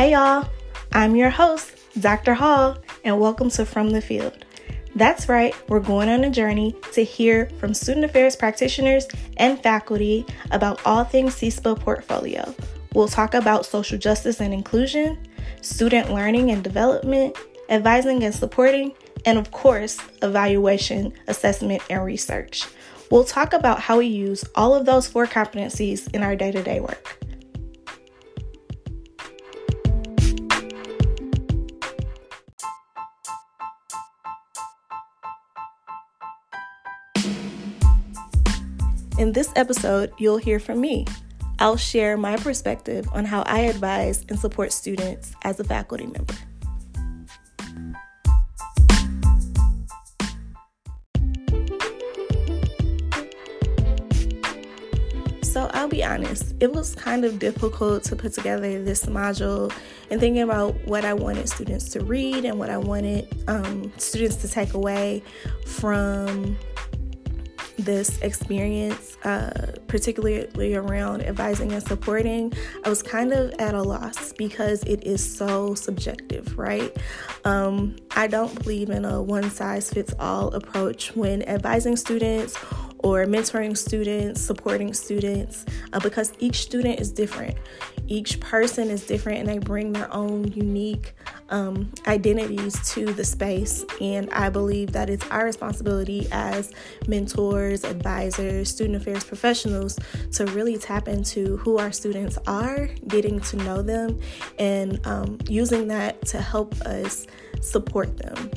Hey y'all, I'm your host, Dr. Hall, and welcome to From the Field. That's right, we're going on a journey to hear from student affairs practitioners and faculty about all things CISPA portfolio. We'll talk about social justice and inclusion, student learning and development, advising and supporting, and of course, evaluation, assessment, and research. We'll talk about how we use all of those four competencies in our day to day work. In this episode, you'll hear from me. I'll share my perspective on how I advise and support students as a faculty member. So I'll be honest, it was kind of difficult to put together this module and thinking about what I wanted students to read and what I wanted um, students to take away from this experience, uh, particularly around advising and supporting, I was kind of at a loss because it is so subjective, right? Um, I don't believe in a one size fits all approach when advising students or mentoring students, supporting students, uh, because each student is different. Each person is different and they bring their own unique um, identities to the space. And I believe that it's our responsibility as mentors, advisors, student affairs professionals to really tap into who our students are, getting to know them, and um, using that to help us support them.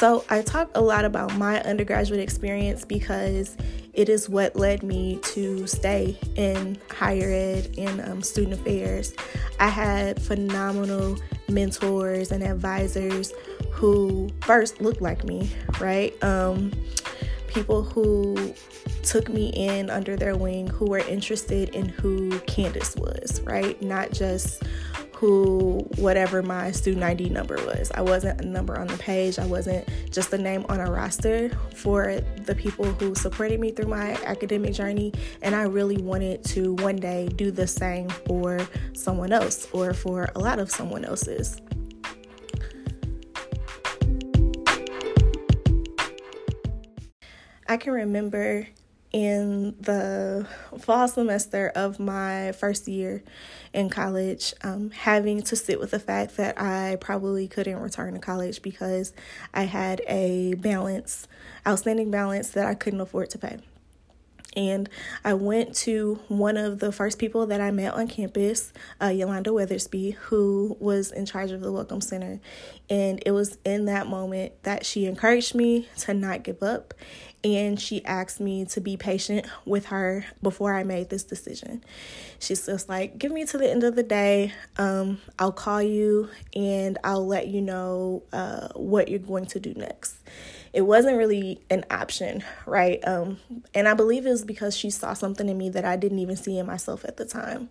So, I talk a lot about my undergraduate experience because it is what led me to stay in higher ed and um, student affairs. I had phenomenal mentors and advisors who first looked like me, right? Um, people who took me in under their wing, who were interested in who Candace was, right? Not just who whatever my student ID number was. I wasn't a number on the page. I wasn't just a name on a roster for the people who supported me through my academic journey. And I really wanted to one day do the same for someone else or for a lot of someone else's. I can remember in the fall semester of my first year in college, um, having to sit with the fact that I probably couldn't return to college because I had a balance, outstanding balance that I couldn't afford to pay. And I went to one of the first people that I met on campus, uh, Yolanda Weathersby, who was in charge of the Welcome Center. And it was in that moment that she encouraged me to not give up and she asked me to be patient with her before I made this decision. She's just like, give me to the end of the day. Um, I'll call you and I'll let you know uh, what you're going to do next. It wasn't really an option, right? Um, and I believe it was because she saw something in me that I didn't even see in myself at the time.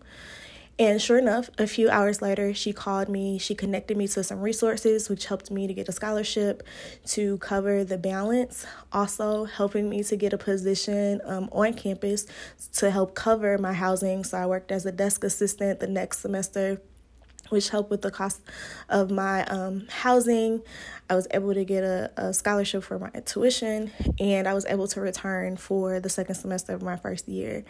And sure enough, a few hours later, she called me. She connected me to some resources, which helped me to get a scholarship to cover the balance, also helping me to get a position um, on campus to help cover my housing. So I worked as a desk assistant the next semester which helped with the cost of my um, housing. I was able to get a, a, scholarship for my tuition, and I was able to return for the second semester of my first year.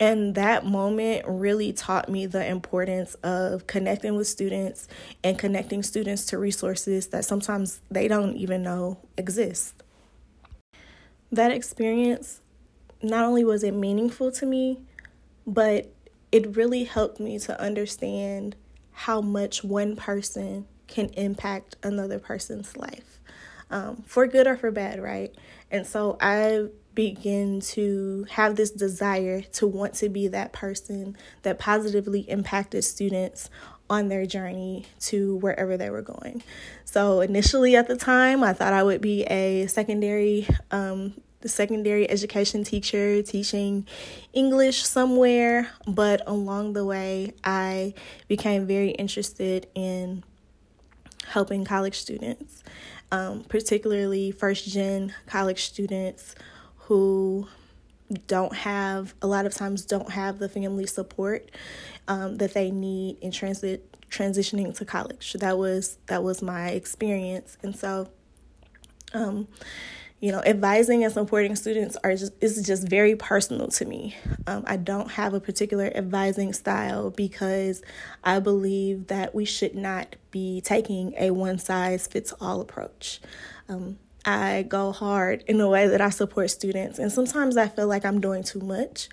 And that moment really taught me the importance of connecting with students and connecting students to resources that sometimes they don't even know exist. That experience, not only was it meaningful to me, but it really helped me to understand how much one person can impact another person's life um, for good or for bad, right? And so I begin to have this desire to want to be that person that positively impacted students on their journey to wherever they were going. So initially at the time, I thought I would be a secondary um, the secondary education teacher teaching English somewhere, but along the way, I became very interested in helping college students, um, particularly first gen college students who don't have a lot of times don't have the family support um, that they need in transit transitioning to college. That was that was my experience, and so, um, you know, advising and supporting students are just is just very personal to me. Um, I don't have a particular advising style because I believe that we should not be taking a one size fits all approach. Um, I go hard in the way that I support students, and sometimes I feel like I'm doing too much.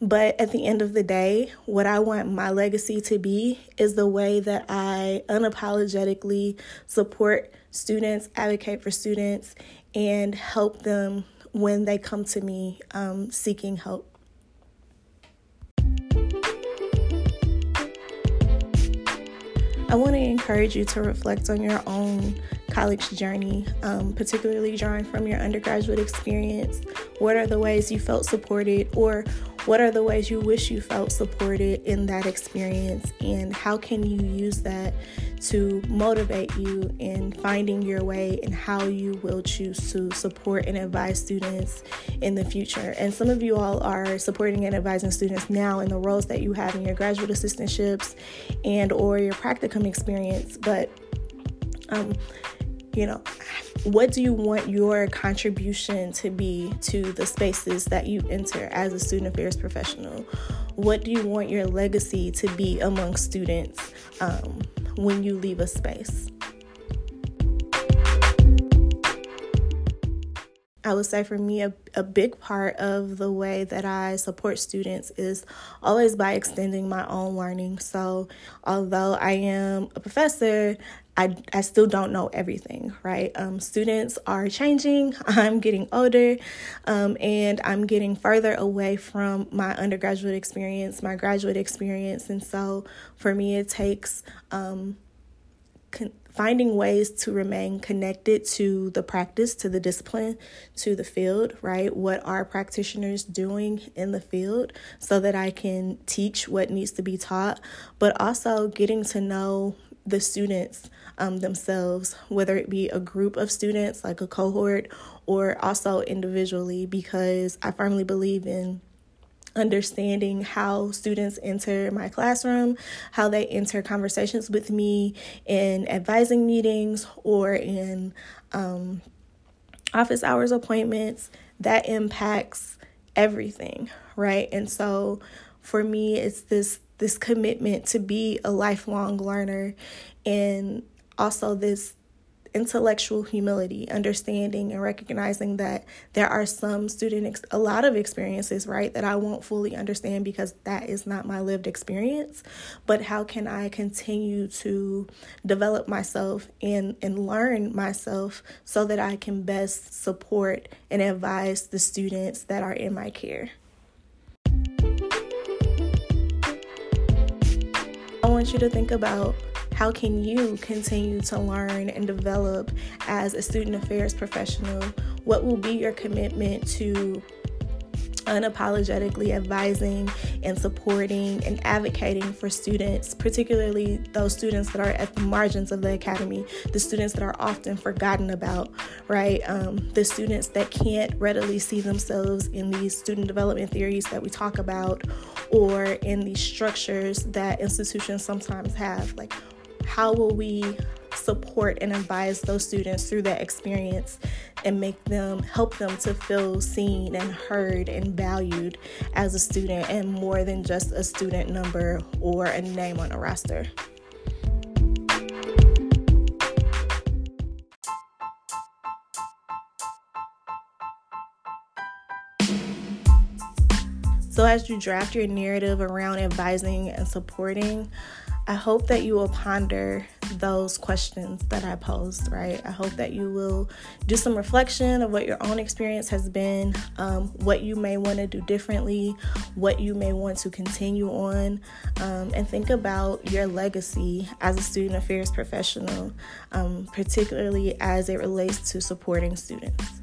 But at the end of the day, what I want my legacy to be is the way that I unapologetically support students, advocate for students, and help them when they come to me um, seeking help. I want to encourage you to reflect on your own college journey, um, particularly drawing from your undergraduate experience. What are the ways you felt supported, or what are the ways you wish you felt supported in that experience, and how can you use that to motivate you in finding your way and how you will choose to support and advise students in the future? And some of you all are supporting and advising students now in the roles that you have in your graduate assistantships and or your practicum experience, but um, you know, what do you want your contribution to be to the spaces that you enter as a student affairs professional? What do you want your legacy to be among students um, when you leave a space? I would say for me, a, a big part of the way that I support students is always by extending my own learning. So, although I am a professor, I, I still don't know everything, right? Um, students are changing. I'm getting older, um, and I'm getting further away from my undergraduate experience, my graduate experience. And so for me, it takes um, con- finding ways to remain connected to the practice, to the discipline, to the field, right? What are practitioners doing in the field so that I can teach what needs to be taught, but also getting to know the students um, themselves, whether it be a group of students, like a cohort, or also individually, because I firmly believe in understanding how students enter my classroom, how they enter conversations with me in advising meetings or in um, office hours appointments, that impacts everything, right? And so for me, it's this this commitment to be a lifelong learner and also this intellectual humility, understanding and recognizing that there are some student, ex- a lot of experiences, right, that I won't fully understand because that is not my lived experience. But how can I continue to develop myself and, and learn myself so that I can best support and advise the students that are in my care? Want you to think about how can you continue to learn and develop as a student affairs professional? What will be your commitment to unapologetically advising and supporting and advocating for students, particularly those students that are at the margins of the academy, the students that are often forgotten about, right? Um, the students that can't readily see themselves in these student development theories that we talk about or in these structures that institutions sometimes have. Like, how will we support and advise those students through that experience and make them help them to feel seen and heard and valued as a student and more than just a student number or a name on a roster. So, as you draft your narrative around advising and supporting, I hope that you will ponder those questions that I posed, right? I hope that you will do some reflection of what your own experience has been, um, what you may want to do differently, what you may want to continue on, um, and think about your legacy as a student affairs professional, um, particularly as it relates to supporting students.